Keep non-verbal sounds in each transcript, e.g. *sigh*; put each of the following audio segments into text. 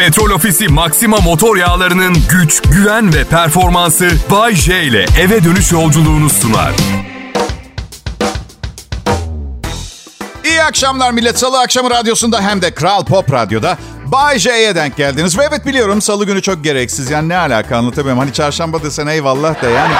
Petrol Ofisi Maxima motor yağlarının güç, güven ve performansı Bay J ile eve dönüş yolculuğunu sunar. İyi akşamlar millet. Salı akşamı radyosunda hem de Kral Pop Radyo'da Bay J'ye denk geldiniz. Ve evet biliyorum salı günü çok gereksiz. Yani ne alaka anlatamıyorum. Hani çarşamba desen eyvallah da yani.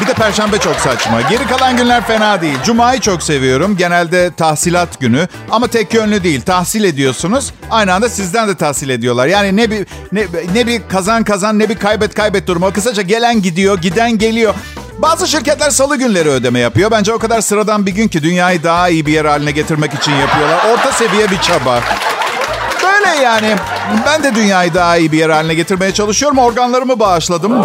Bir de perşembe çok saçma. Geri kalan günler fena değil. Cuma'yı çok seviyorum. Genelde tahsilat günü. Ama tek yönlü değil. Tahsil ediyorsunuz. Aynı anda sizden de tahsil ediyorlar. Yani ne bir ne, ne bir kazan kazan ne bir kaybet kaybet durumu. Kısaca gelen gidiyor, giden geliyor. Bazı şirketler salı günleri ödeme yapıyor. Bence o kadar sıradan bir gün ki dünyayı daha iyi bir yer haline getirmek için yapıyorlar. Orta seviye bir çaba. Böyle yani. Ben de dünyayı daha iyi bir yer haline getirmeye çalışıyorum. Organlarımı bağışladım.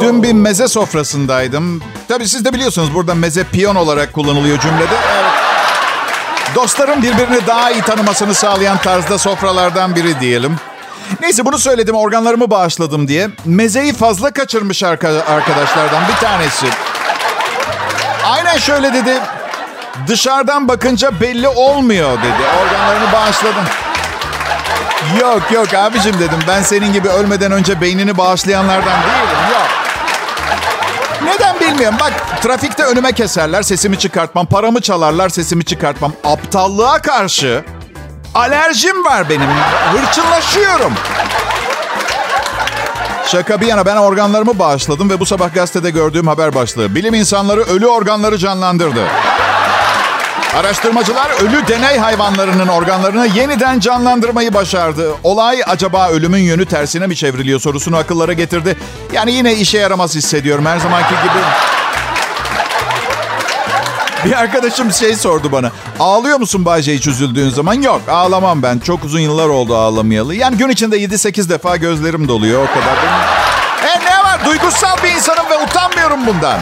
Dün bir meze sofrasındaydım. Tabii siz de biliyorsunuz burada meze piyon olarak kullanılıyor cümlede. Evet. Dostlarım birbirini daha iyi tanımasını sağlayan tarzda sofralardan biri diyelim. Neyse bunu söyledim organlarımı bağışladım diye. Mezeyi fazla kaçırmış arkadaşlardan bir tanesi. Aynen şöyle dedi. Dışarıdan bakınca belli olmuyor dedi. Organlarını bağışladım. Yok yok abicim dedim. Ben senin gibi ölmeden önce beynini bağışlayanlardan değilim. Neden bilmiyorum. Bak trafikte önüme keserler sesimi çıkartmam. Paramı çalarlar sesimi çıkartmam. Aptallığa karşı alerjim var benim. Hırçınlaşıyorum. Şaka bir yana ben organlarımı bağışladım ve bu sabah gazetede gördüğüm haber başlığı. Bilim insanları ölü organları canlandırdı. Araştırmacılar ölü deney hayvanlarının organlarını yeniden canlandırmayı başardı. Olay acaba ölümün yönü tersine mi çevriliyor sorusunu akıllara getirdi. Yani yine işe yaramaz hissediyorum her zamanki gibi. Bir arkadaşım şey sordu bana. Ağlıyor musun Bayce hiç üzüldüğün zaman? Yok ağlamam ben. Çok uzun yıllar oldu ağlamayalı. Yani gün içinde 7-8 defa gözlerim doluyor o kadar. Benim... E ne var? Duygusal bir insanım ve utanmıyorum bundan.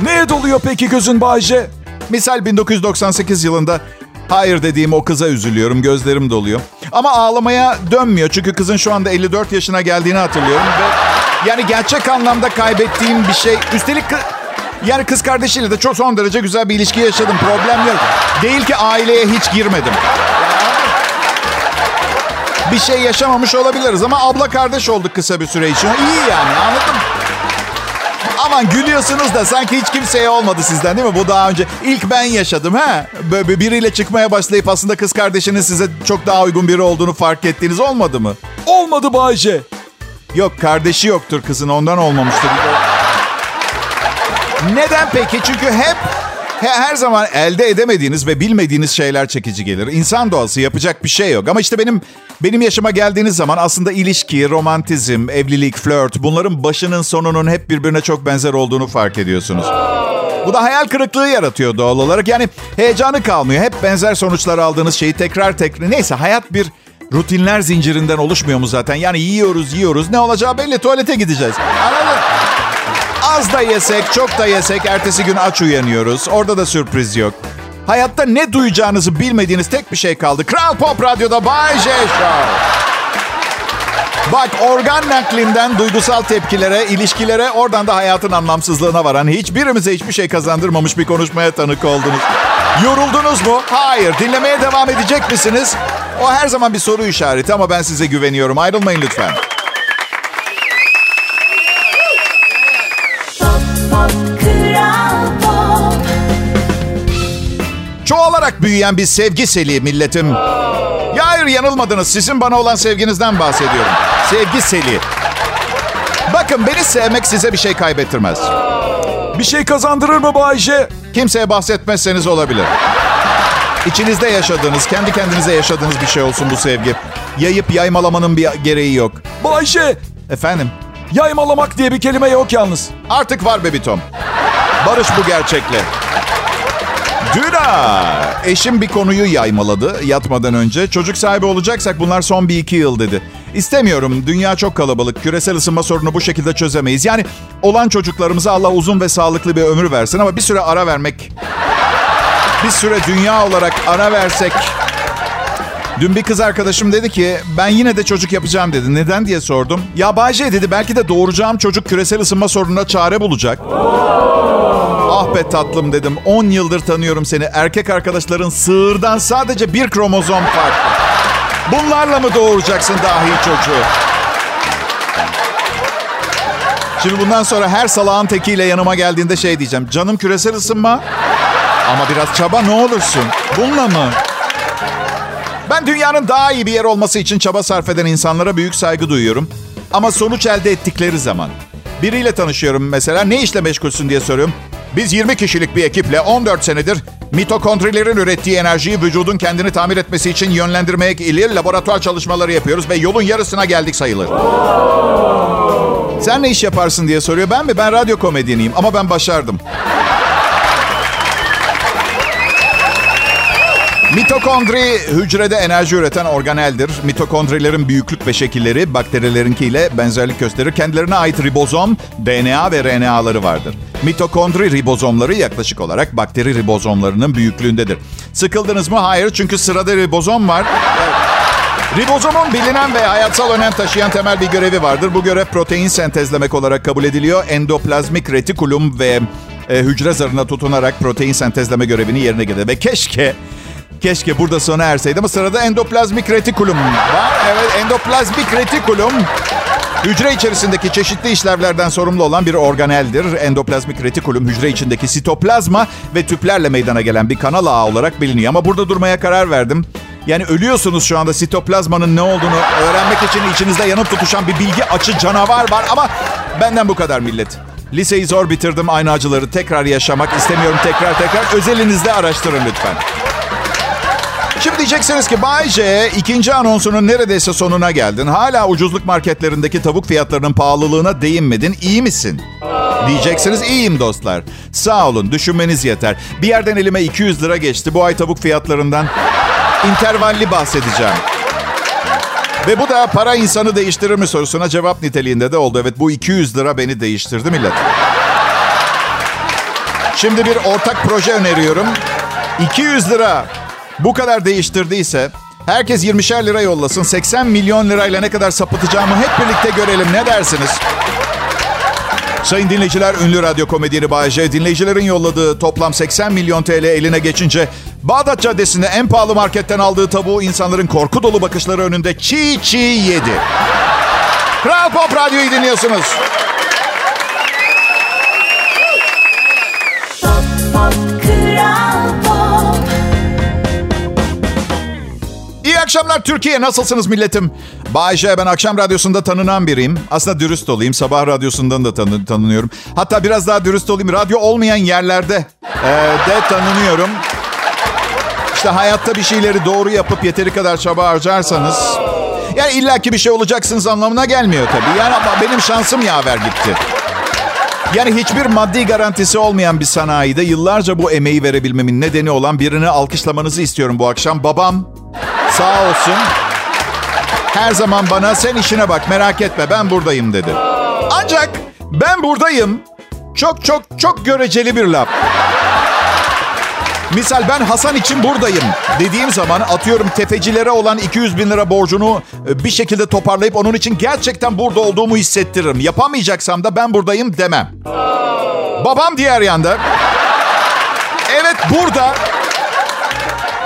Neye doluyor peki gözün Bayce? Misal 1998 yılında hayır dediğim o kıza üzülüyorum. Gözlerim doluyor. Ama ağlamaya dönmüyor. Çünkü kızın şu anda 54 yaşına geldiğini hatırlıyorum. Ve yani gerçek anlamda kaybettiğim bir şey. Üstelik yani kız kardeşiyle de çok son derece güzel bir ilişki yaşadım. Problem yok. Değil ki aileye hiç girmedim. Bir şey yaşamamış olabiliriz ama abla kardeş olduk kısa bir süre için. İyi yani anladın mı? Aman gülüyorsunuz da sanki hiç kimseye olmadı sizden değil mi? Bu daha önce ilk ben yaşadım ha. Böyle biriyle çıkmaya başlayıp aslında kız kardeşinin size çok daha uygun biri olduğunu fark ettiğiniz olmadı mı? Olmadı Bayce. Yok kardeşi yoktur kızın ondan olmamıştır. *laughs* Neden peki? Çünkü hep her zaman elde edemediğiniz ve bilmediğiniz şeyler çekici gelir. İnsan doğası yapacak bir şey yok. Ama işte benim benim yaşıma geldiğiniz zaman aslında ilişki, romantizm, evlilik, flört bunların başının sonunun hep birbirine çok benzer olduğunu fark ediyorsunuz. Bu da hayal kırıklığı yaratıyor doğal olarak. Yani heyecanı kalmıyor. Hep benzer sonuçlar aldığınız şeyi tekrar tekrar... Neyse hayat bir rutinler zincirinden oluşmuyor mu zaten? Yani yiyoruz yiyoruz ne olacağı belli tuvalete gideceğiz. Anladın? Az da yesek, çok da yesek ertesi gün aç uyanıyoruz. Orada da sürpriz yok. Hayatta ne duyacağınızı bilmediğiniz tek bir şey kaldı. Kral Pop Radyo'da Bay J Show. Bak organ naklinden duygusal tepkilere, ilişkilere, oradan da hayatın anlamsızlığına varan hiçbirimize hiçbir şey kazandırmamış bir konuşmaya tanık oldunuz. Yoruldunuz mu? Hayır. Dinlemeye devam edecek misiniz? O her zaman bir soru işareti ama ben size güveniyorum. Ayrılmayın lütfen. Çoğalarak büyüyen bir sevgi seli milletim. Ya hayır yanılmadınız. Sizin bana olan sevginizden bahsediyorum. Sevgi seli. Bakın beni sevmek size bir şey kaybettirmez. Bir şey kazandırır mı Bayce? Kimseye bahsetmezseniz olabilir. İçinizde yaşadığınız, kendi kendinize yaşadığınız bir şey olsun bu sevgi. Yayıp yaymalamanın bir gereği yok. Bayce! Efendim? Yaymalamak diye bir kelime yok yalnız. Artık var Baby Tom. Barış bu gerçekle. Dün eşim bir konuyu yaymaladı yatmadan önce. Çocuk sahibi olacaksak bunlar son bir iki yıl dedi. İstemiyorum. Dünya çok kalabalık. Küresel ısınma sorunu bu şekilde çözemeyiz. Yani olan çocuklarımıza Allah uzun ve sağlıklı bir ömür versin ama bir süre ara vermek... Bir süre dünya olarak ara versek... Dün bir kız arkadaşım dedi ki ben yine de çocuk yapacağım dedi. Neden diye sordum. Ya Bayce dedi belki de doğuracağım çocuk küresel ısınma sorununa çare bulacak. Ah be tatlım dedim. 10 yıldır tanıyorum seni. Erkek arkadaşların sığırdan sadece bir kromozom farklı. Bu Bunlarla mı doğuracaksın dahi çocuğu? Şimdi bundan sonra her salağın tekiyle yanıma geldiğinde şey diyeceğim. Canım küresel ısınma. Ama biraz çaba ne olursun. Bununla mı? Ben dünyanın daha iyi bir yer olması için çaba sarf eden insanlara büyük saygı duyuyorum. Ama sonuç elde ettikleri zaman. Biriyle tanışıyorum mesela. Ne işle meşgulsün diye soruyorum. Biz 20 kişilik bir ekiple 14 senedir mitokondrilerin ürettiği enerjiyi vücudun kendini tamir etmesi için yönlendirmeye ilir laboratuvar çalışmaları yapıyoruz ve yolun yarısına geldik sayılır. Sen ne iş yaparsın diye soruyor. Ben mi? Ben radyo komedyeniyim ama ben başardım. Mitokondri hücrede enerji üreten organeldir. Mitokondrilerin büyüklük ve şekilleri bakterilerinkiyle benzerlik gösterir. Kendilerine ait ribozom, DNA ve RNA'ları vardır. Mitokondri ribozomları yaklaşık olarak bakteri ribozomlarının büyüklüğündedir. Sıkıldınız mı? Hayır çünkü sırada ribozom var. Ribozomun bilinen ve hayatsal önem taşıyan temel bir görevi vardır. Bu görev protein sentezlemek olarak kabul ediliyor. Endoplazmik retikulum ve e, hücre zarına tutunarak protein sentezleme görevini yerine getirir. Ve keşke Keşke burada sona erseydi ama sırada endoplazmik retikulum var. Evet endoplazmik retikulum hücre içerisindeki çeşitli işlevlerden sorumlu olan bir organeldir. Endoplazmik retikulum hücre içindeki sitoplazma ve tüplerle meydana gelen bir kanal ağı olarak biliniyor. Ama burada durmaya karar verdim. Yani ölüyorsunuz şu anda sitoplazmanın ne olduğunu öğrenmek için içinizde yanıp tutuşan bir bilgi açı canavar var ama benden bu kadar millet. Liseyi zor bitirdim. Aynı acıları tekrar yaşamak istemiyorum tekrar tekrar. Özelinizde araştırın lütfen. Şimdi diyeceksiniz ki Bay J ikinci anonsunun neredeyse sonuna geldin. Hala ucuzluk marketlerindeki tavuk fiyatlarının pahalılığına değinmedin. İyi misin? Diyeceksiniz iyiyim dostlar. Sağ olun düşünmeniz yeter. Bir yerden elime 200 lira geçti. Bu ay tavuk fiyatlarından intervalli bahsedeceğim. Ve bu da para insanı değiştirir mi sorusuna cevap niteliğinde de oldu. Evet bu 200 lira beni değiştirdi millet. Şimdi bir ortak proje öneriyorum. 200 lira bu kadar değiştirdiyse herkes 20'şer lira yollasın. 80 milyon lirayla ne kadar sapıtacağımı hep birlikte görelim. Ne dersiniz? Sayın dinleyiciler, ünlü radyo komedyeni Bayece dinleyicilerin yolladığı toplam 80 milyon TL eline geçince Bağdat Caddesi'nde en pahalı marketten aldığı tavuğu insanların korku dolu bakışları önünde çiğ çiğ yedi. Kral Pop Radyo'yu dinliyorsunuz. Akşamlar Türkiye. Nasılsınız milletim? Bayşe ben akşam radyosunda tanınan biriyim. Aslında dürüst olayım. Sabah radyosundan da tanı- tanınıyorum. Hatta biraz daha dürüst olayım. Radyo olmayan yerlerde e, de tanınıyorum. İşte hayatta bir şeyleri doğru yapıp yeteri kadar çaba harcarsanız... Yani illaki bir şey olacaksınız anlamına gelmiyor tabii. Yani ama benim şansım yaver gitti. Yani hiçbir maddi garantisi olmayan bir sanayide yıllarca bu emeği verebilmemin nedeni olan birini alkışlamanızı istiyorum bu akşam. Babam sağ olsun her zaman bana sen işine bak merak etme ben buradayım dedi. Ancak ben buradayım çok çok çok göreceli bir laf. Misal ben Hasan için buradayım dediğim zaman atıyorum tefecilere olan 200 bin lira borcunu e, bir şekilde toparlayıp onun için gerçekten burada olduğumu hissettiririm. Yapamayacaksam da ben buradayım demem. Babam diğer yanda. Evet burada.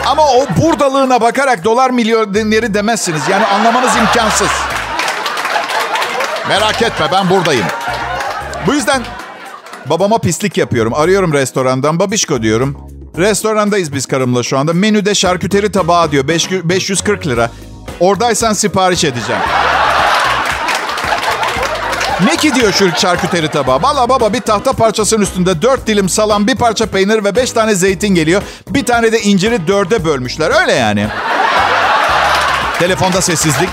Ama o buradalığına bakarak dolar milyoneri demezsiniz. Yani anlamanız imkansız. Merak etme ben buradayım. Bu yüzden babama pislik yapıyorum. Arıyorum restorandan. Babişko diyorum. Restorandayız biz karımla şu anda. Menüde şarküteri tabağı diyor. Beş- 540 lira. Oradaysan sipariş edeceğim. Ne ki diyor şu şarküteri tabağı? Valla baba bir tahta parçasının üstünde dört dilim salam, bir parça peynir ve beş tane zeytin geliyor. Bir tane de inciri dörde bölmüşler. Öyle yani. Telefonda sessizlik.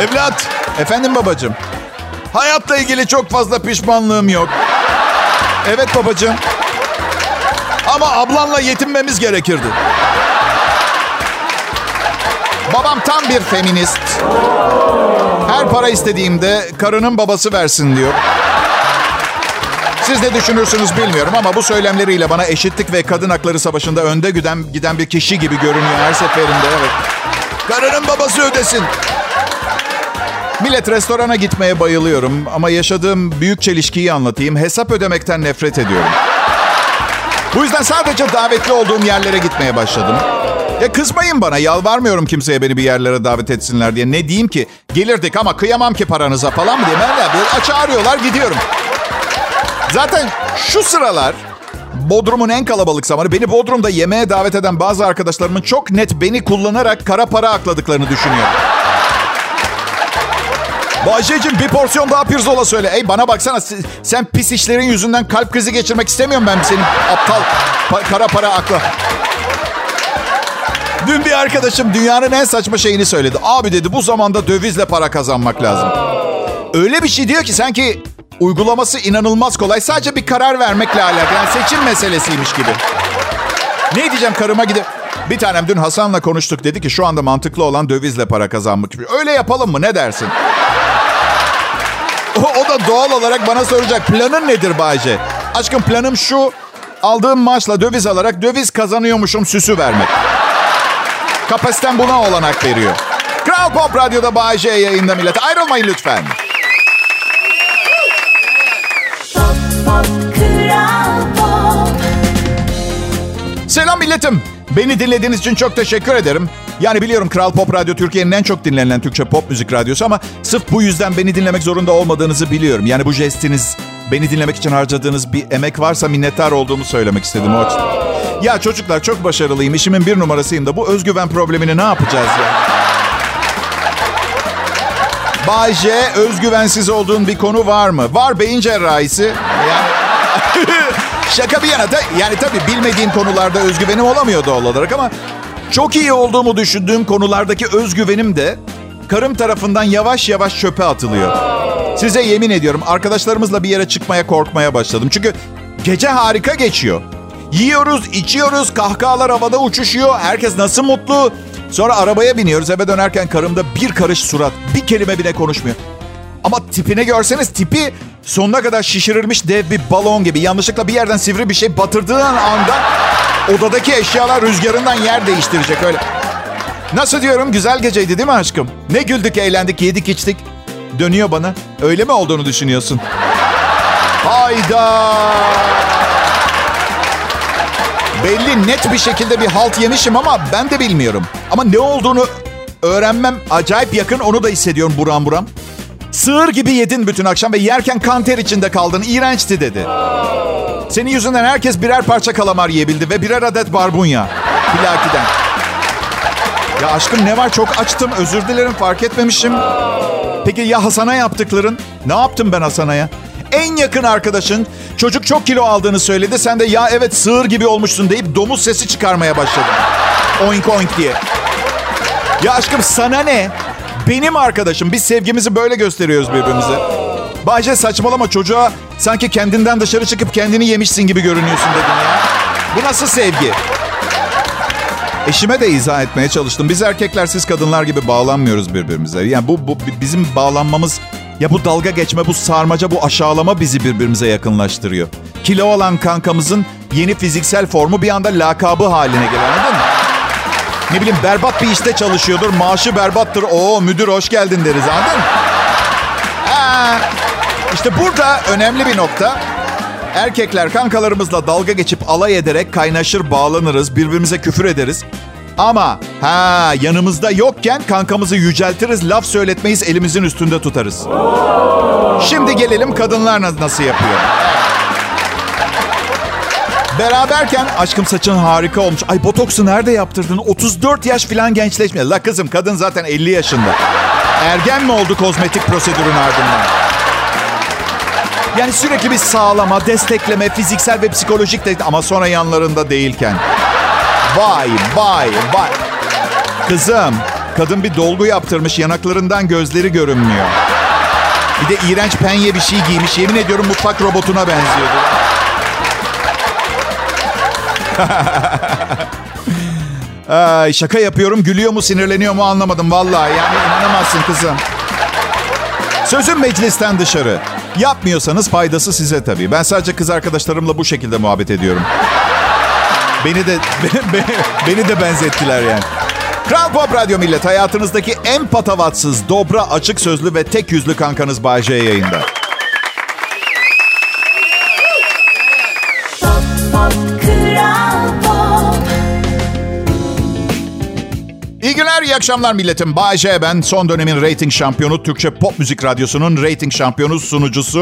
Evlat. Efendim babacığım. Hayatla ilgili çok fazla pişmanlığım yok. Evet babacığım. Ama ablanla yetinmemiz gerekirdi. Babam tam bir feminist. Her para istediğimde karının babası versin diyor. Siz ne düşünürsünüz bilmiyorum ama bu söylemleriyle bana eşitlik ve kadın hakları savaşında önde giden, giden bir kişi gibi görünüyor her seferinde. Evet. Karının babası ödesin. Millet restorana gitmeye bayılıyorum ama yaşadığım büyük çelişkiyi anlatayım. Hesap ödemekten nefret ediyorum. Bu yüzden sadece davetli olduğum yerlere gitmeye başladım. Ya kızmayın bana. Yalvarmıyorum kimseye beni bir yerlere davet etsinler diye. Ne diyeyim ki? Gelirdik ama kıyamam ki paranıza falan mı diyeyim? Öyle bir çağırıyorlar gidiyorum. Zaten şu sıralar Bodrum'un en kalabalık zamanı. Beni Bodrum'da yemeğe davet eden bazı arkadaşlarımın çok net beni kullanarak kara para akladıklarını düşünüyorum. Bahçeciğim bir porsiyon daha pirzola söyle. Ey bana baksana sen pis işlerin yüzünden kalp krizi geçirmek istemiyorum ben senin aptal pa- kara para akla. Dün bir arkadaşım dünyanın en saçma şeyini söyledi. Abi dedi bu zamanda dövizle para kazanmak lazım. Öyle bir şey diyor ki sanki uygulaması inanılmaz kolay. Sadece bir karar vermekle alakalı. Yani seçim meselesiymiş gibi. Ne diyeceğim karıma gidip... Bir tanem dün Hasan'la konuştuk. Dedi ki şu anda mantıklı olan dövizle para kazanmak. Öyle yapalım mı ne dersin? O, o da doğal olarak bana soracak. Planın nedir Bayce? Aşkım planım şu. Aldığım maaşla döviz alarak döviz kazanıyormuşum süsü vermek. Kapasitem buna olanak veriyor. Kral Pop Radyo'da Bayce yayında millet. Ayrılmayın lütfen. Pop, pop, Kral Pop. Selam milletim. Beni dinlediğiniz için çok teşekkür ederim. Yani biliyorum Kral Pop Radyo Türkiye'nin en çok dinlenen Türkçe pop müzik radyosu ama sırf bu yüzden beni dinlemek zorunda olmadığınızı biliyorum. Yani bu jestiniz beni dinlemek için harcadığınız bir emek varsa minnettar olduğumu söylemek istedim o. Ya çocuklar çok başarılıyım. İşimin bir numarasıyım da bu özgüven problemini ne yapacağız ya? Bay J, özgüvensiz olduğun bir konu var mı? Var beyin cerrahisi. *laughs* Şaka bir yana da yani tabii bilmediğim konularda özgüvenim olamıyor doğal olarak ama çok iyi olduğumu düşündüğüm konulardaki özgüvenim de karım tarafından yavaş yavaş çöpe atılıyor. Size yemin ediyorum arkadaşlarımızla bir yere çıkmaya korkmaya başladım. Çünkü gece harika geçiyor. Yiyoruz, içiyoruz, kahkahalar havada uçuşuyor. Herkes nasıl mutlu. Sonra arabaya biniyoruz. Eve dönerken karımda bir karış surat. Bir kelime bile konuşmuyor. Ama tipini görseniz tipi sonuna kadar şişirilmiş dev bir balon gibi. Yanlışlıkla bir yerden sivri bir şey batırdığın anda odadaki eşyalar rüzgarından yer değiştirecek öyle. Nasıl diyorum güzel geceydi değil mi aşkım? Ne güldük eğlendik yedik içtik. Dönüyor bana. Öyle mi olduğunu düşünüyorsun? Hayda. Belli net bir şekilde bir halt yemişim ama ben de bilmiyorum. Ama ne olduğunu öğrenmem acayip yakın onu da hissediyorum buram buram. Sığır gibi yedin bütün akşam ve yerken kanter içinde kaldın. İğrençti dedi. Senin yüzünden herkes birer parça kalamar yiyebildi ve birer adet barbunya. Plakiden. Ya aşkım ne var çok açtım özür dilerim fark etmemişim. Peki ya Hasan'a yaptıkların? Ne yaptım ben Hasan'a? En yakın arkadaşın çocuk çok kilo aldığını söyledi. Sen de ya evet sığır gibi olmuşsun deyip domuz sesi çıkarmaya başladın. Oink oink diye. Ya aşkım sana ne? Benim arkadaşım. Biz sevgimizi böyle gösteriyoruz birbirimize. Bahçe saçmalama çocuğa sanki kendinden dışarı çıkıp kendini yemişsin gibi görünüyorsun dedim ya. Bu nasıl sevgi? Eşime de izah etmeye çalıştım. Biz erkekler siz kadınlar gibi bağlanmıyoruz birbirimize. Yani bu, bu bizim bağlanmamız ya bu dalga geçme, bu sarmaca, bu aşağılama bizi birbirimize yakınlaştırıyor. Kilo olan kankamızın yeni fiziksel formu bir anda lakabı haline geliyor anladın mı? Ne bileyim berbat bir işte çalışıyordur, maaşı berbattır. Oo müdür hoş geldin deriz anladın mı? Ha, işte burada önemli bir nokta. Erkekler kankalarımızla dalga geçip alay ederek kaynaşır, bağlanırız, birbirimize küfür ederiz. Ama ha yanımızda yokken kankamızı yüceltiriz, laf söyletmeyiz, elimizin üstünde tutarız. Şimdi gelelim kadınlar nasıl yapıyor. Beraberken aşkım saçın harika olmuş. Ay botoksu nerede yaptırdın? 34 yaş falan gençleşmiyor. La kızım kadın zaten 50 yaşında. Ergen mi oldu kozmetik prosedürün ardından? Yani sürekli bir sağlama, destekleme, fiziksel ve psikolojik de ama sonra yanlarında değilken. Vay vay vay. Kızım, kadın bir dolgu yaptırmış, yanaklarından gözleri görünmüyor. Bir de iğrenç penye bir şey giymiş. Yemin ediyorum mutfak robotuna benziyordu. *laughs* Ay, şaka yapıyorum. Gülüyor mu, sinirleniyor mu anlamadım vallahi. Yani inanamazsın kızım. Sözüm meclisten dışarı. Yapmıyorsanız faydası size tabii. Ben sadece kız arkadaşlarımla bu şekilde muhabbet ediyorum. Beni de *laughs* beni, de benzettiler yani. Kral Pop Radyo Millet hayatınızdaki en patavatsız, dobra, açık sözlü ve tek yüzlü kankanız Bay J yayında. İyi akşamlar milletim. Bay J ben. Son dönemin rating şampiyonu, Türkçe pop müzik radyosunun rating şampiyonu sunucusu.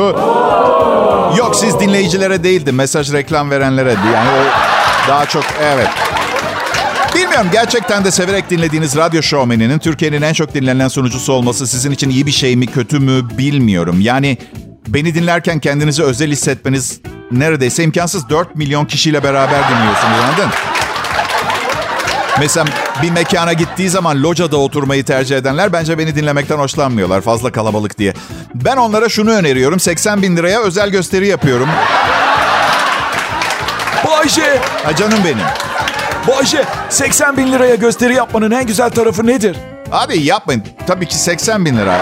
Yok siz dinleyicilere değildi, mesaj reklam verenlere. Yani daha çok evet. Bilmiyorum gerçekten de severek dinlediğiniz radyo şovmeninin Türkiye'nin en çok dinlenen sunucusu olması sizin için iyi bir şey mi kötü mü bilmiyorum. Yani beni dinlerken kendinizi özel hissetmeniz neredeyse imkansız. 4 milyon kişiyle beraber dinliyorsunuz anladın? Mesela bir mekana gittiği zaman locada oturmayı tercih edenler bence beni dinlemekten hoşlanmıyorlar fazla kalabalık diye. Ben onlara şunu öneriyorum 80 bin liraya özel gösteri yapıyorum. Bayce, Ha canım benim. Bayce 80 bin liraya gösteri yapmanın en güzel tarafı nedir? Abi yapmayın. Tabii ki 80 bin lira.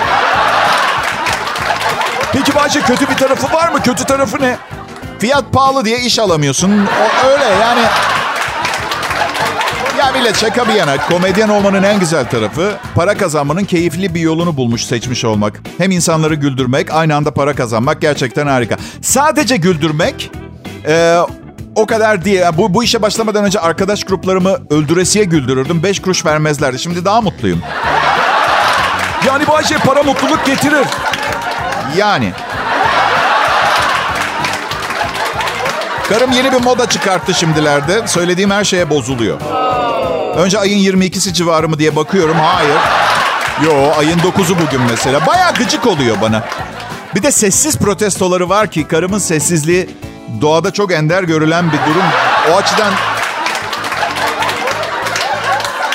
Peki Bayce kötü bir tarafı var mı? Kötü tarafı ne? Fiyat pahalı diye iş alamıyorsun. O öyle yani. Ya millet şaka bir yana komedyen olmanın en güzel tarafı para kazanmanın keyifli bir yolunu bulmuş seçmiş olmak. Hem insanları güldürmek aynı anda para kazanmak gerçekten harika. Sadece güldürmek e, o kadar değil. Bu, bu işe başlamadan önce arkadaş gruplarımı öldüresiye güldürürdüm. Beş kuruş vermezlerdi. Şimdi daha mutluyum. Yani Bayce para mutluluk getirir. Yani. Karım yeni bir moda çıkarttı şimdilerde. Söylediğim her şeye bozuluyor. Önce ayın 22'si civarı mı diye bakıyorum. Hayır. Yo ayın 9'u bugün mesela. Baya gıcık oluyor bana. Bir de sessiz protestoları var ki karımın sessizliği doğada çok ender görülen bir durum. O açıdan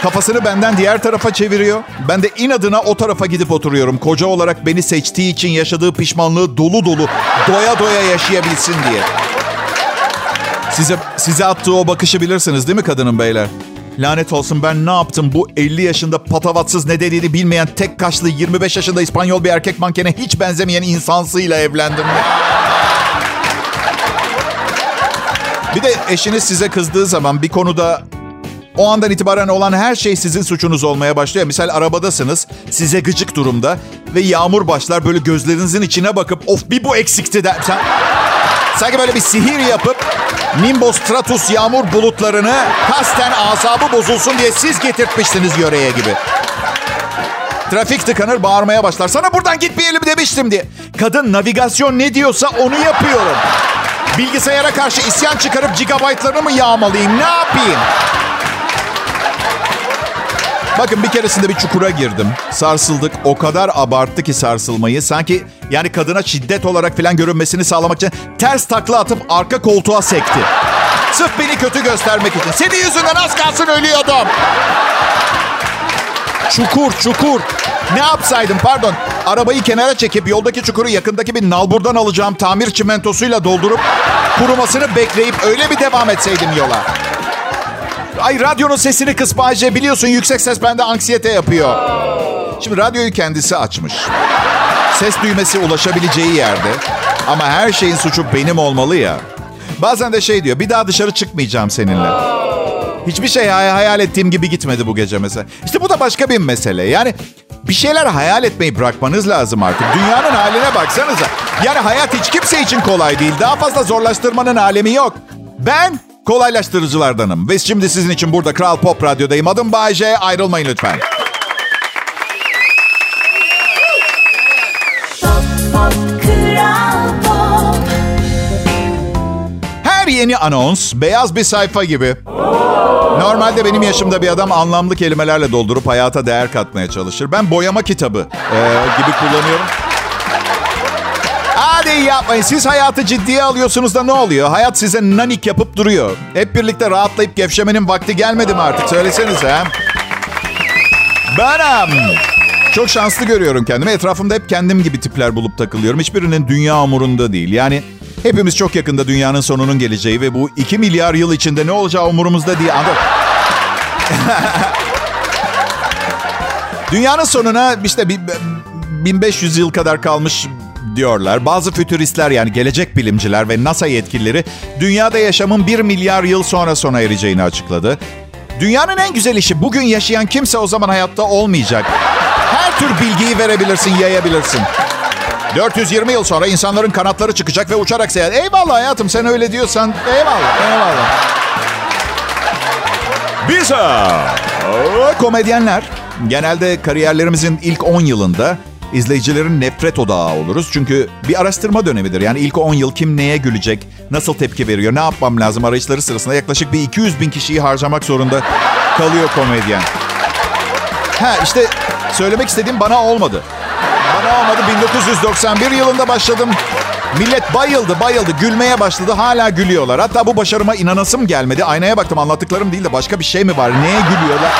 kafasını benden diğer tarafa çeviriyor. Ben de inadına o tarafa gidip oturuyorum. Koca olarak beni seçtiği için yaşadığı pişmanlığı dolu dolu doya doya yaşayabilsin diye. Size size attığı o bakışı bilirsiniz değil mi kadının beyler? Lanet olsun ben ne yaptım bu 50 yaşında patavatsız ne dediğini bilmeyen tek kaşlı 25 yaşında İspanyol bir erkek mankene hiç benzemeyen insansıyla evlendim. Bir de eşiniz size kızdığı zaman bir konuda o andan itibaren olan her şey sizin suçunuz olmaya başlıyor. Misal arabadasınız, size gıcık durumda ve yağmur başlar böyle gözlerinizin içine bakıp of bir bu eksikti der. Sanki böyle bir sihir yapıp Nimbus Stratus yağmur bulutlarını kasten asabı bozulsun diye siz getirtmişsiniz yöreye gibi. Trafik tıkanır bağırmaya başlar. Sana buradan gitmeyelim demiştim diye. Kadın navigasyon ne diyorsa onu yapıyorum. Bilgisayara karşı isyan çıkarıp gigabaytlarını mı yağmalayayım ne yapayım? Bakın bir keresinde bir çukura girdim. Sarsıldık. O kadar abarttı ki sarsılmayı. Sanki yani kadına şiddet olarak falan görünmesini sağlamak için ters takla atıp arka koltuğa sekti. Sırf beni kötü göstermek için. Senin yüzünden az kalsın ölüyordum. Çukur, çukur. Ne yapsaydım pardon. Arabayı kenara çekip yoldaki çukuru yakındaki bir nalburdan alacağım tamir çimentosuyla doldurup kurumasını bekleyip öyle bir devam etseydim yola. Ay radyonun sesini kıs Bayce. Biliyorsun yüksek ses bende anksiyete yapıyor. Şimdi radyoyu kendisi açmış. Ses düğmesi ulaşabileceği yerde. Ama her şeyin suçu benim olmalı ya. Bazen de şey diyor. Bir daha dışarı çıkmayacağım seninle. Hiçbir şey hay- hayal ettiğim gibi gitmedi bu gece mesela. İşte bu da başka bir mesele. Yani bir şeyler hayal etmeyi bırakmanız lazım artık. Dünyanın haline baksanıza. Yani hayat hiç kimse için kolay değil. Daha fazla zorlaştırmanın alemi yok. Ben kolaylaştırıcılardanım. Ve şimdi sizin için burada Kral Pop Radyo'dayım. Adım Bayece. Ayrılmayın lütfen. Her yeni anons beyaz bir sayfa gibi. Normalde benim yaşımda bir adam anlamlı kelimelerle doldurup hayata değer katmaya çalışır. Ben boyama kitabı e, gibi kullanıyorum. Hadi yapmayın. Siz hayatı ciddiye alıyorsunuz da ne oluyor? Hayat size nanik yapıp duruyor. Hep birlikte rahatlayıp gevşemenin vakti gelmedi mi artık? Söylesenize. ha? Benim. Çok şanslı görüyorum kendimi. Etrafımda hep kendim gibi tipler bulup takılıyorum. Hiçbirinin dünya umurunda değil. Yani hepimiz çok yakında dünyanın sonunun geleceği ve bu 2 milyar yıl içinde ne olacağı umurumuzda değil. *laughs* Dünyanın sonuna işte bir- 1500 yıl kadar kalmış diyorlar. Bazı fütüristler yani gelecek bilimciler ve NASA yetkilileri dünyada yaşamın 1 milyar yıl sonra sona ereceğini açıkladı. Dünyanın en güzel işi bugün yaşayan kimse o zaman hayatta olmayacak. Her tür bilgiyi verebilirsin, yayabilirsin. 420 yıl sonra insanların kanatları çıkacak ve uçarak seyahat. Eyvallah hayatım sen öyle diyorsan eyvallah, eyvallah. Bize komedyenler Genelde kariyerlerimizin ilk 10 yılında izleyicilerin nefret odağı oluruz. Çünkü bir araştırma dönemidir. Yani ilk 10 yıl kim neye gülecek, nasıl tepki veriyor, ne yapmam lazım arayışları sırasında yaklaşık bir 200 bin kişiyi harcamak zorunda kalıyor komedyen. Ha işte söylemek istediğim bana olmadı. Bana olmadı. 1991 yılında başladım. Millet bayıldı bayıldı gülmeye başladı hala gülüyorlar. Hatta bu başarıma inanasım gelmedi. Aynaya baktım anlattıklarım değil de başka bir şey mi var? Neye gülüyorlar?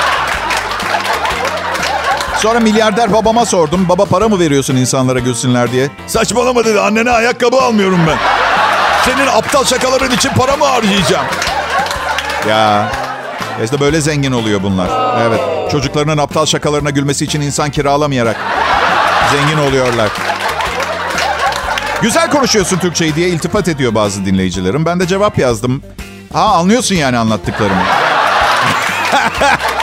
Sonra milyarder babama sordum. Baba para mı veriyorsun insanlara gülsünler diye. Saçmalama dedi. Annene ayakkabı almıyorum ben. Senin aptal şakaların için para mı harcayacağım? Ya işte böyle zengin oluyor bunlar. Evet. Çocuklarının aptal şakalarına gülmesi için insan kiralamayarak zengin oluyorlar. Güzel konuşuyorsun Türkçeyi diye iltifat ediyor bazı dinleyicilerim. Ben de cevap yazdım. Ha anlıyorsun yani anlattıklarımı. *laughs*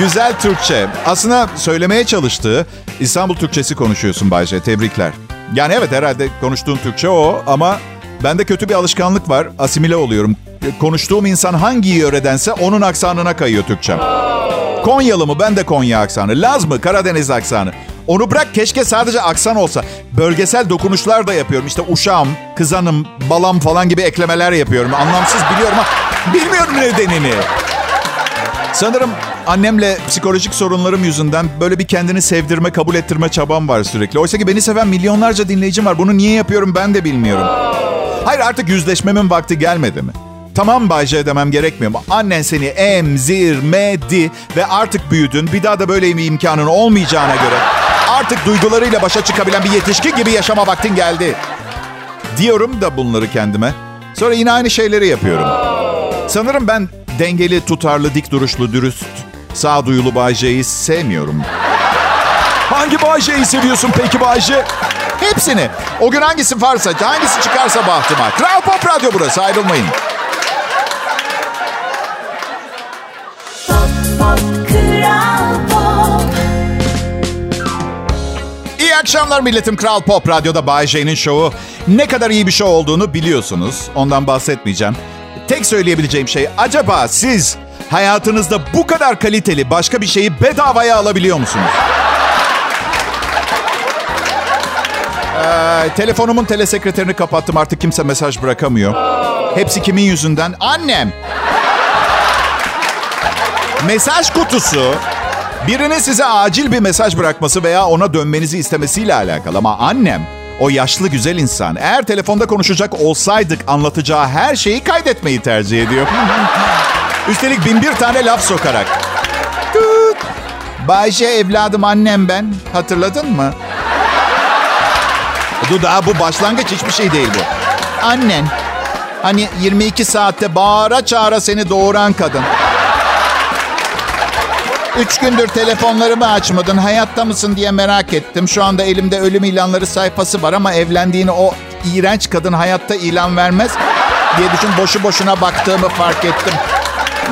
Güzel Türkçe. Aslında söylemeye çalıştığı İstanbul Türkçesi konuşuyorsun Bayce. Tebrikler. Yani evet herhalde konuştuğun Türkçe o ama bende kötü bir alışkanlık var. Asimile oluyorum. Konuştuğum insan hangi yöredense onun aksanına kayıyor Türkçem. Konyalı mı? Ben de Konya aksanı. Laz mı? Karadeniz aksanı. Onu bırak keşke sadece aksan olsa. Bölgesel dokunuşlar da yapıyorum. İşte uşağım, kızanım, balam falan gibi eklemeler yapıyorum. Anlamsız biliyorum ama bilmiyorum nedenini. Sanırım annemle psikolojik sorunlarım yüzünden böyle bir kendini sevdirme, kabul ettirme çabam var sürekli. Oysa ki beni seven milyonlarca dinleyicim var. Bunu niye yapıyorum ben de bilmiyorum. Hayır artık yüzleşmemin vakti gelmedi mi? Tamam Bayce demem gerekmiyor mu? Annen seni emzirmedi ve artık büyüdün. Bir daha da böyle bir imkanın olmayacağına göre artık duygularıyla başa çıkabilen bir yetişkin gibi yaşama vaktin geldi. Diyorum da bunları kendime. Sonra yine aynı şeyleri yapıyorum. Sanırım ben dengeli, tutarlı, dik duruşlu, dürüst, sağduyulu Bayce'yi sevmiyorum. Hangi Bayce'yi seviyorsun peki Bayce? Hepsini. O gün hangisi varsa, hangisi çıkarsa bahtıma. Kral Pop Radyo burası ayrılmayın. Pop, pop, Kral Pop. İyi akşamlar milletim. Kral Pop Radyo'da Bay J'nin şovu ne kadar iyi bir show olduğunu biliyorsunuz. Ondan bahsetmeyeceğim. Tek söyleyebileceğim şey acaba siz hayatınızda bu kadar kaliteli başka bir şeyi bedavaya alabiliyor musunuz? Ee, telefonumun telesekreterini kapattım artık kimse mesaj bırakamıyor. Hepsi kimin yüzünden? Annem. Mesaj kutusu birinin size acil bir mesaj bırakması veya ona dönmenizi istemesiyle alakalı. Ama annem o yaşlı güzel insan eğer telefonda konuşacak olsaydık anlatacağı her şeyi kaydetmeyi tercih ediyor. *laughs* Üstelik bin bir tane laf sokarak. Bayşe evladım annem ben. Hatırladın mı? Dur daha bu başlangıç hiçbir şey değil bu. Annen. Hani 22 saatte bağıra çağıra seni doğuran kadın. Üç gündür telefonlarımı açmadın. Hayatta mısın diye merak ettim. Şu anda elimde ölüm ilanları sayfası var ama evlendiğini o iğrenç kadın hayatta ilan vermez diye düşün boşu boşuna baktığımı fark ettim.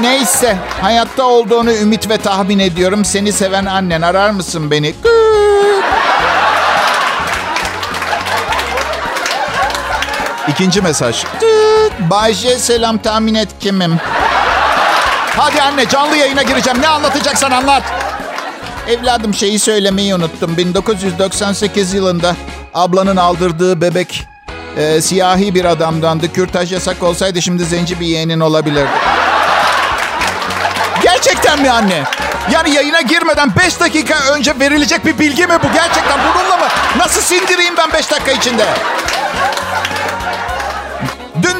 Neyse, hayatta olduğunu ümit ve tahmin ediyorum. Seni seven annen arar mısın beni? İkinci mesaj. Tüt. Bayce selam tahmin et kimim? Hadi anne canlı yayına gireceğim. Ne anlatacaksan anlat. Evladım şeyi söylemeyi unuttum. 1998 yılında ablanın aldırdığı bebek e, siyahi bir adamdandı. Kürtaj yasak olsaydı şimdi zenci bir yeğenin olabilirdi. Gerçekten mi anne? Yani yayına girmeden 5 dakika önce verilecek bir bilgi mi bu? Gerçekten bununla mı? Nasıl sindireyim ben 5 dakika içinde? Dün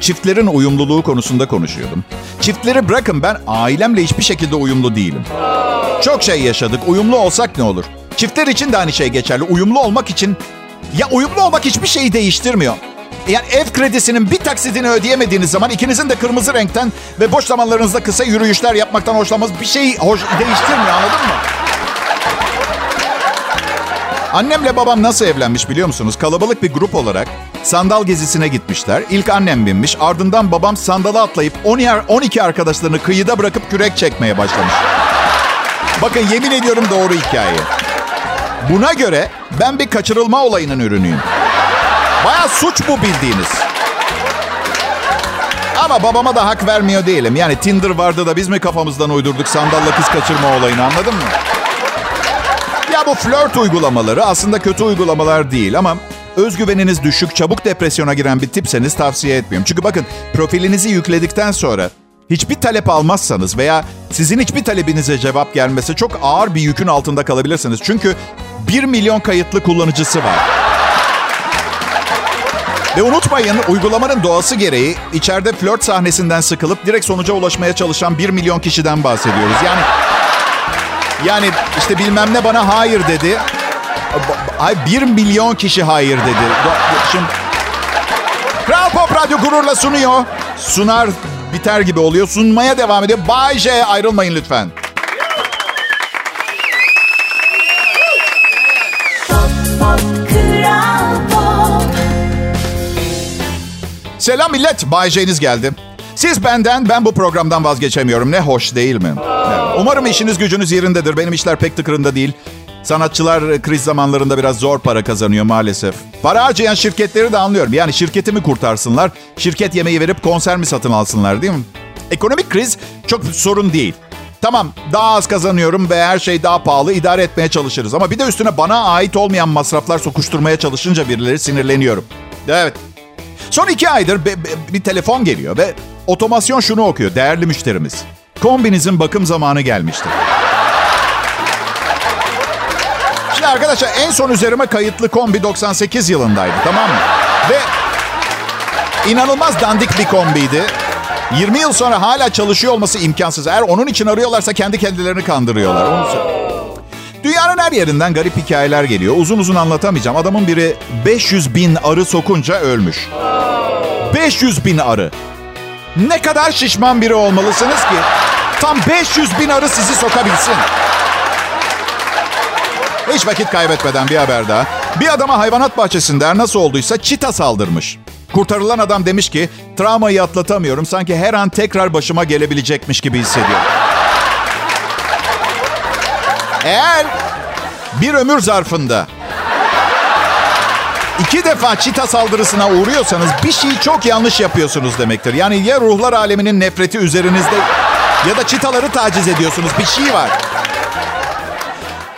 çiftlerin uyumluluğu konusunda konuşuyordum. Çiftleri bırakın ben ailemle hiçbir şekilde uyumlu değilim. Çok şey yaşadık. Uyumlu olsak ne olur? Çiftler için de aynı şey geçerli. Uyumlu olmak için... Ya uyumlu olmak hiçbir şeyi değiştirmiyor. Yani ev kredisinin bir taksidini ödeyemediğiniz zaman ikinizin de kırmızı renkten ve boş zamanlarınızda kısa yürüyüşler yapmaktan hoşlanmanız bir şey hoş, değiştirmiyor anladın mı? Annemle babam nasıl evlenmiş biliyor musunuz? Kalabalık bir grup olarak sandal gezisine gitmişler. İlk annem binmiş ardından babam sandala atlayıp 12 arkadaşlarını kıyıda bırakıp kürek çekmeye başlamış. Bakın yemin ediyorum doğru hikaye. Buna göre ben bir kaçırılma olayının ürünüyüm. Baya suç bu bildiğiniz. Ama babama da hak vermiyor değilim. Yani Tinder vardı da biz mi kafamızdan uydurduk sandalla kız kaçırma olayını anladın mı? Ya bu flört uygulamaları aslında kötü uygulamalar değil ama özgüveniniz düşük, çabuk depresyona giren bir tipseniz tavsiye etmiyorum. Çünkü bakın profilinizi yükledikten sonra hiçbir talep almazsanız veya sizin hiçbir talebinize cevap gelmesi çok ağır bir yükün altında kalabilirsiniz. Çünkü 1 milyon kayıtlı kullanıcısı var. Ve unutmayın uygulamanın doğası gereği içeride flört sahnesinden sıkılıp direkt sonuca ulaşmaya çalışan 1 milyon kişiden bahsediyoruz. Yani yani işte bilmem ne bana hayır dedi. Ay 1 milyon kişi hayır dedi. Şimdi Kral Pop Radyo gururla sunuyor. Sunar biter gibi oluyor. Sunmaya devam ediyor. Bay J ayrılmayın lütfen. Selam millet. Bay J'niz geldi. Siz benden, ben bu programdan vazgeçemiyorum. Ne hoş değil mi? Umarım işiniz gücünüz yerindedir. Benim işler pek tıkırında değil. Sanatçılar kriz zamanlarında biraz zor para kazanıyor maalesef. Para harcayan şirketleri de anlıyorum. Yani şirketimi kurtarsınlar, şirket yemeği verip konser mi satın alsınlar değil mi? Ekonomik kriz çok sorun değil. Tamam daha az kazanıyorum ve her şey daha pahalı idare etmeye çalışırız. Ama bir de üstüne bana ait olmayan masraflar sokuşturmaya çalışınca birileri sinirleniyorum. Evet. Son iki aydır be, be, bir telefon geliyor ve otomasyon şunu okuyor. Değerli müşterimiz. Kombinizin bakım zamanı gelmiştir. Şimdi arkadaşlar en son üzerime kayıtlı kombi 98 yılındaydı tamam mı? Ve inanılmaz dandik bir kombiydi. 20 yıl sonra hala çalışıyor olması imkansız. Eğer onun için arıyorlarsa kendi kendilerini kandırıyorlar. Onu Dünyanın her yerinden garip hikayeler geliyor. Uzun uzun anlatamayacağım. Adamın biri 500 bin arı sokunca ölmüş. 500 bin arı. Ne kadar şişman biri olmalısınız ki tam 500 bin arı sizi sokabilsin. Hiç vakit kaybetmeden bir haber daha. Bir adama hayvanat bahçesinde nasıl olduysa çita saldırmış. Kurtarılan adam demiş ki travmayı atlatamıyorum sanki her an tekrar başıma gelebilecekmiş gibi hissediyorum. Eğer bir ömür zarfında iki defa çita saldırısına uğruyorsanız bir şeyi çok yanlış yapıyorsunuz demektir. Yani ya ruhlar aleminin nefreti üzerinizde ya da çitaları taciz ediyorsunuz. Bir şey var.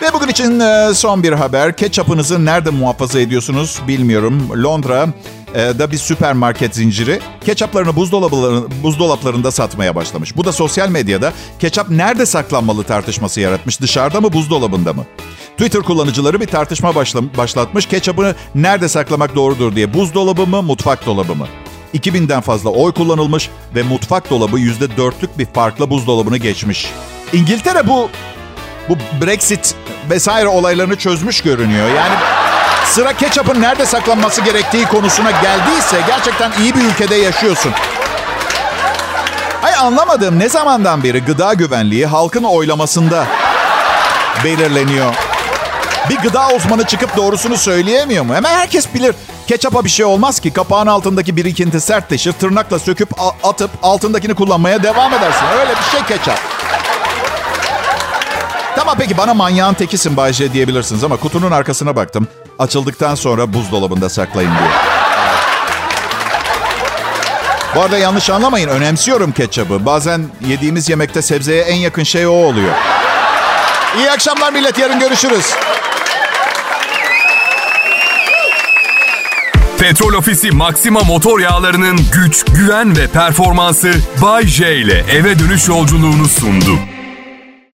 Ve bugün için e, son bir haber. Ketçapınızı nerede muhafaza ediyorsunuz bilmiyorum. Londra da bir süpermarket zinciri ketçaplarını buzdolaplarında satmaya başlamış. Bu da sosyal medyada ketçap nerede saklanmalı tartışması yaratmış. Dışarıda mı buzdolabında mı? Twitter kullanıcıları bir tartışma başlatmış. Ketçapı nerede saklamak doğrudur diye. Buzdolabı mı, mutfak dolabı mı? 2000'den fazla oy kullanılmış ve mutfak dolabı %4'lük bir farkla buzdolabını geçmiş. İngiltere bu bu Brexit vesaire olaylarını çözmüş görünüyor. Yani sıra ketçapın nerede saklanması gerektiği konusuna geldiyse gerçekten iyi bir ülkede yaşıyorsun. Hay anlamadığım ne zamandan beri gıda güvenliği halkın oylamasında belirleniyor. Bir gıda uzmanı çıkıp doğrusunu söyleyemiyor mu? Hemen herkes bilir. Ketçapa bir şey olmaz ki. Kapağın altındaki birikinti sertleşir. Tırnakla söküp atıp altındakini kullanmaya devam edersin. Öyle bir şey ketçap. Tamam peki bana manyağın tekisin Bayce diyebilirsiniz ama kutunun arkasına baktım. Açıldıktan sonra buzdolabında saklayın diyor. Bu arada yanlış anlamayın. Önemsiyorum ketçabı. Bazen yediğimiz yemekte sebzeye en yakın şey o oluyor. İyi akşamlar millet. Yarın görüşürüz. Petrol Ofisi Maxima motor yağlarının güç, güven ve performansı Bay J ile eve dönüş yolculuğunu sundu.